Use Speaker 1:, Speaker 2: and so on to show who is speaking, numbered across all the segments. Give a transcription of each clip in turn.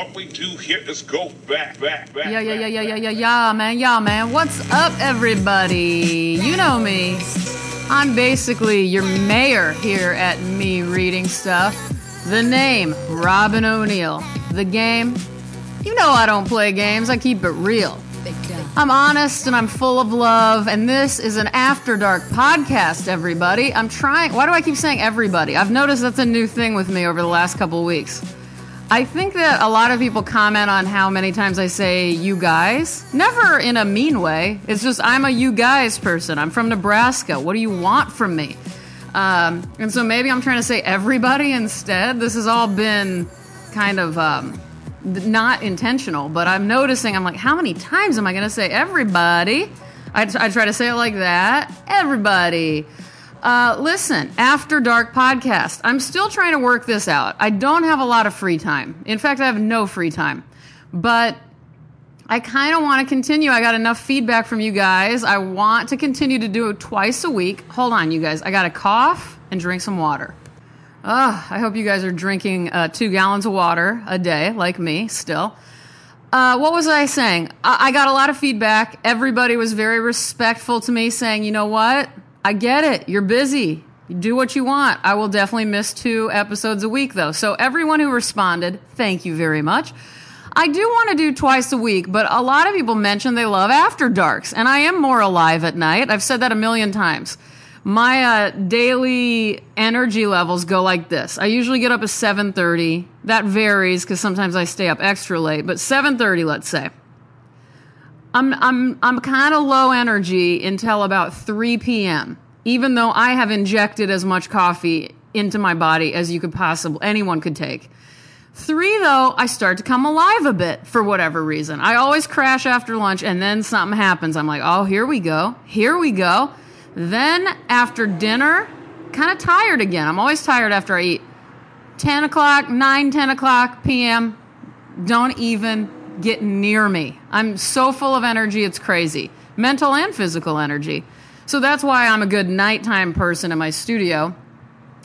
Speaker 1: What we do here is go back, back, back.
Speaker 2: Yeah, yeah, yeah, yeah, yeah, yeah, yeah, man, yeah, man. What's up, everybody? You know me. I'm basically your mayor here at Me Reading Stuff. The name, Robin O'Neill. The game, you know I don't play games, I keep it real. I'm honest and I'm full of love, and this is an After Dark podcast, everybody. I'm trying. Why do I keep saying everybody? I've noticed that's a new thing with me over the last couple weeks. I think that a lot of people comment on how many times I say you guys. Never in a mean way. It's just I'm a you guys person. I'm from Nebraska. What do you want from me? Um, and so maybe I'm trying to say everybody instead. This has all been kind of um, not intentional, but I'm noticing, I'm like, how many times am I going to say everybody? I, I try to say it like that. Everybody. Uh, listen, After Dark podcast. I'm still trying to work this out. I don't have a lot of free time. In fact, I have no free time. But I kind of want to continue. I got enough feedback from you guys. I want to continue to do it twice a week. Hold on, you guys. I got to cough and drink some water. Ugh, I hope you guys are drinking uh, two gallons of water a day, like me, still. Uh, what was I saying? I-, I got a lot of feedback. Everybody was very respectful to me, saying, you know what? I get it. You're busy. You do what you want. I will definitely miss two episodes a week, though. So, everyone who responded, thank you very much. I do want to do twice a week, but a lot of people mention they love After Darks, and I am more alive at night. I've said that a million times. My uh, daily energy levels go like this. I usually get up at 7:30. That varies because sometimes I stay up extra late, but 7:30, let's say. I'm I'm I'm kind of low energy until about 3 p.m. Even though I have injected as much coffee into my body as you could possibly anyone could take. Three, though, I start to come alive a bit for whatever reason. I always crash after lunch and then something happens. I'm like, oh, here we go. Here we go. Then after dinner, kind of tired again. I'm always tired after I eat. 10 o'clock, 9, 10 o'clock p.m. Don't even get near me. I'm so full of energy, it's crazy. Mental and physical energy. So that's why I'm a good nighttime person in my studio.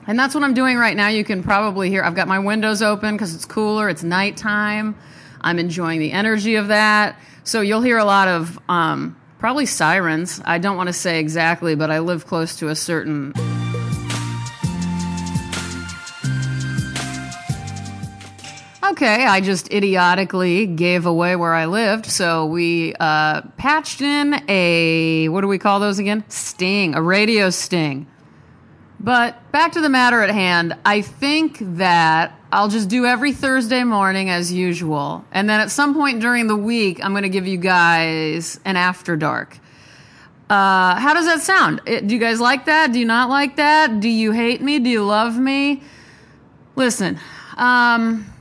Speaker 2: And that's what I'm doing right now. You can probably hear I've got my windows open because it's cooler, it's nighttime. I'm enjoying the energy of that. So you'll hear a lot of um, probably sirens. I don't want to say exactly, but I live close to a certain. Okay, I just idiotically gave away where I lived, so we uh, patched in a what do we call those again? Sting, a radio sting. But back to the matter at hand, I think that I'll just do every Thursday morning as usual. And then at some point during the week, I'm going to give you guys an after dark. Uh, how does that sound? Do you guys like that? Do you not like that? Do you hate me? Do you love me? Listen, um,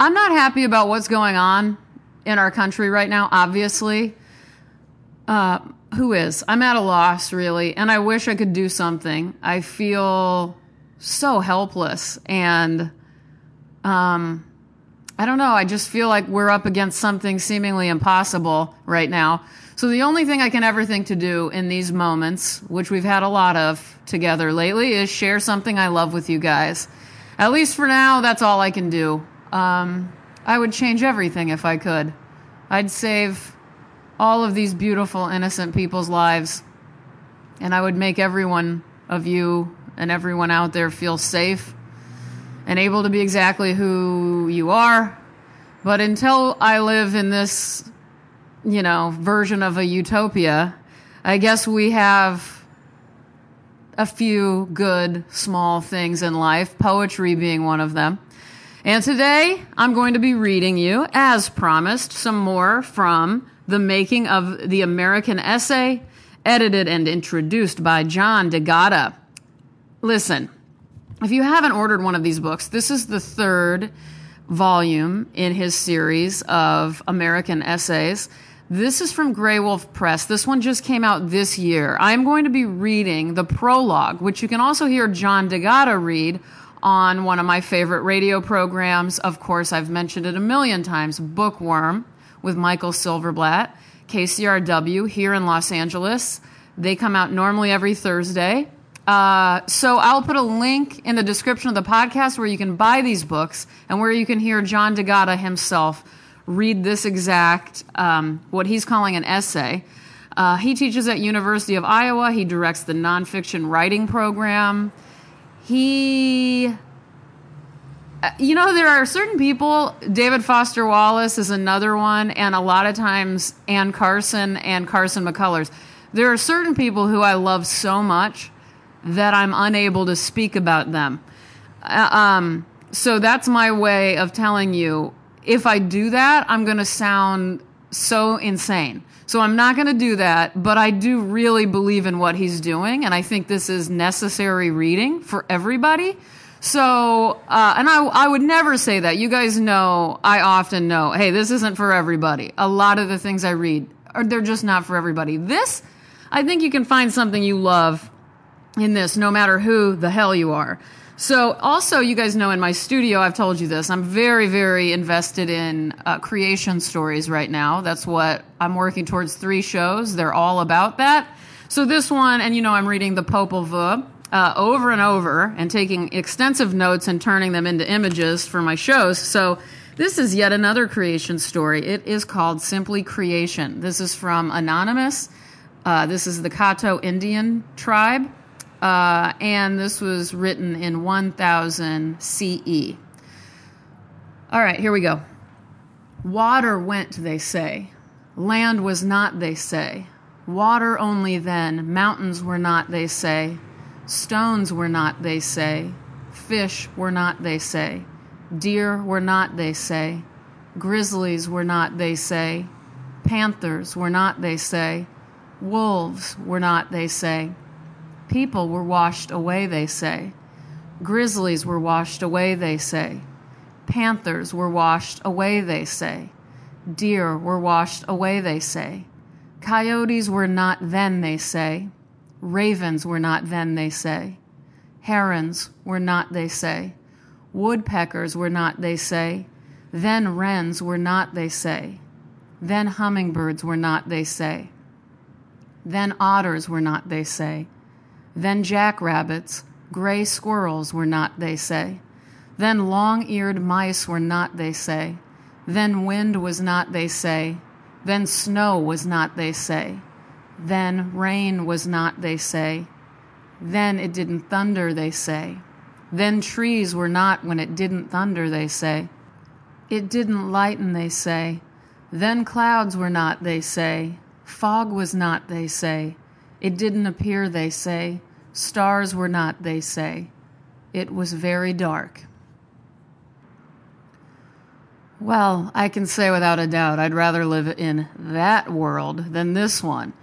Speaker 2: I'm not happy about what's going on in our country right now, obviously. Uh, who is? I'm at a loss, really, and I wish I could do something. I feel so helpless, and um, I don't know. I just feel like we're up against something seemingly impossible right now. So the only thing I can ever think to do in these moments, which we've had a lot of together lately, is share something I love with you guys. At least for now, that's all I can do. Um, I would change everything if I could. I'd save all of these beautiful, innocent people's lives. And I would make everyone of you and everyone out there feel safe and able to be exactly who you are. But until I live in this, you know, version of a utopia, I guess we have a few good small things in life, poetry being one of them. And today I'm going to be reading you, as promised, some more from The Making of the American Essay, edited and introduced by John D'Agata. Listen, if you haven't ordered one of these books, this is the third volume in his series of American essays. This is from Graywolf Press. This one just came out this year. I'm going to be reading the prologue, which you can also hear John D'Agata read on one of my favorite radio programs. Of course, I've mentioned it a million times Bookworm with Michael Silverblatt, KCRW here in Los Angeles. They come out normally every Thursday. Uh, so I'll put a link in the description of the podcast where you can buy these books and where you can hear John D'Agata himself read this exact um, what he's calling an essay. Uh, he teaches at University of Iowa. He directs the nonfiction writing program. He uh, you know, there are certain people, David Foster Wallace is another one, and a lot of times Anne Carson and Carson McCullers. There are certain people who I love so much that I'm unable to speak about them. Uh, um, so that's my way of telling you if I do that, I'm going to sound so insane. So I'm not going to do that, but I do really believe in what he's doing, and I think this is necessary reading for everybody. So, uh, and I, I would never say that. You guys know, I often know, hey, this isn't for everybody. A lot of the things I read are they're just not for everybody. This, I think you can find something you love in this, no matter who the hell you are. So, also, you guys know in my studio, I've told you this, I'm very, very invested in uh, creation stories right now. That's what I'm working towards three shows. They're all about that. So, this one, and you know, I'm reading The Popol Vuh uh, over and over and taking extensive notes and turning them into images for my shows. So, this is yet another creation story. It is called Simply Creation. This is from Anonymous. Uh, this is the Kato Indian tribe. Uh, and this was written in 1000 CE. All right, here we go. Water went, they say. Land was not, they say. Water only then. Mountains were not, they say. Stones were not, they say. Fish were not, they say. Deer were not, they say. Grizzlies were not, they say. Panthers were not, they say. Wolves were not, they say. People were washed away, they say. Grizzlies were washed away, they say. Panthers were washed away, they say. Deer were washed away, they say. Coyotes were not then, they say. Ravens were not then, they say. Herons were not, they say. Woodpeckers were not, they say. Then wrens were not, they say. Then hummingbirds were not, they say. Then otters were not, they say. Then jackrabbits, gray squirrels were not, they say. Then long eared mice were not, they say. Then wind was not, they say. Then snow was not, they say. Then rain was not, they say. Then it didn't thunder, they say. Then trees were not when it didn't thunder, they say. It didn't lighten, they say. Then clouds were not, they say. Fog was not, they say. It didn't appear, they say. Stars were not, they say. It was very dark. Well, I can say without a doubt, I'd rather live in that world than this one.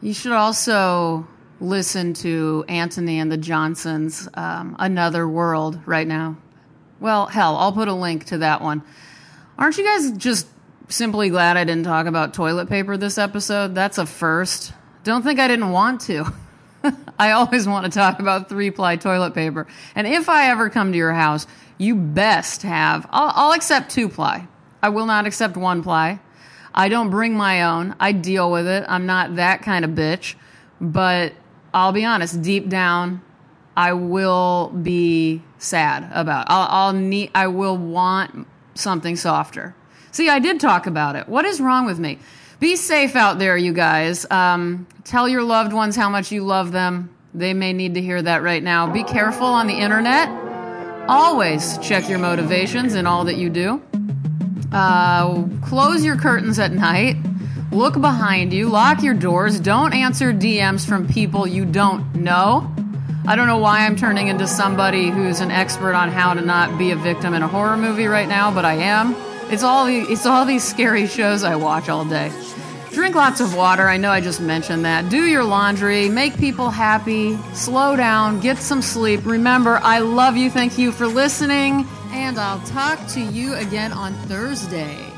Speaker 2: You should also listen to Antony and the Johnsons, um, Another World, right now. Well, hell, I'll put a link to that one. Aren't you guys just simply glad I didn't talk about toilet paper this episode? That's a first. Don't think I didn't want to. I always want to talk about three ply toilet paper. And if I ever come to your house, you best have, I'll, I'll accept two ply. I will not accept one ply. I don't bring my own. I deal with it. I'm not that kind of bitch. But I'll be honest, deep down, I will be sad about. I'll, I'll need. I will want something softer. See, I did talk about it. What is wrong with me? Be safe out there, you guys. Um, tell your loved ones how much you love them. They may need to hear that right now. Be careful on the internet. Always check your motivations in all that you do. Uh, close your curtains at night. Look behind you. Lock your doors. Don't answer DMs from people you don't know. I don't know why I'm turning into somebody who's an expert on how to not be a victim in a horror movie right now, but I am. It's all the, it's all these scary shows I watch all day. Drink lots of water. I know I just mentioned that. Do your laundry. Make people happy. Slow down. Get some sleep. Remember, I love you. Thank you for listening. And I'll talk to you again on Thursday.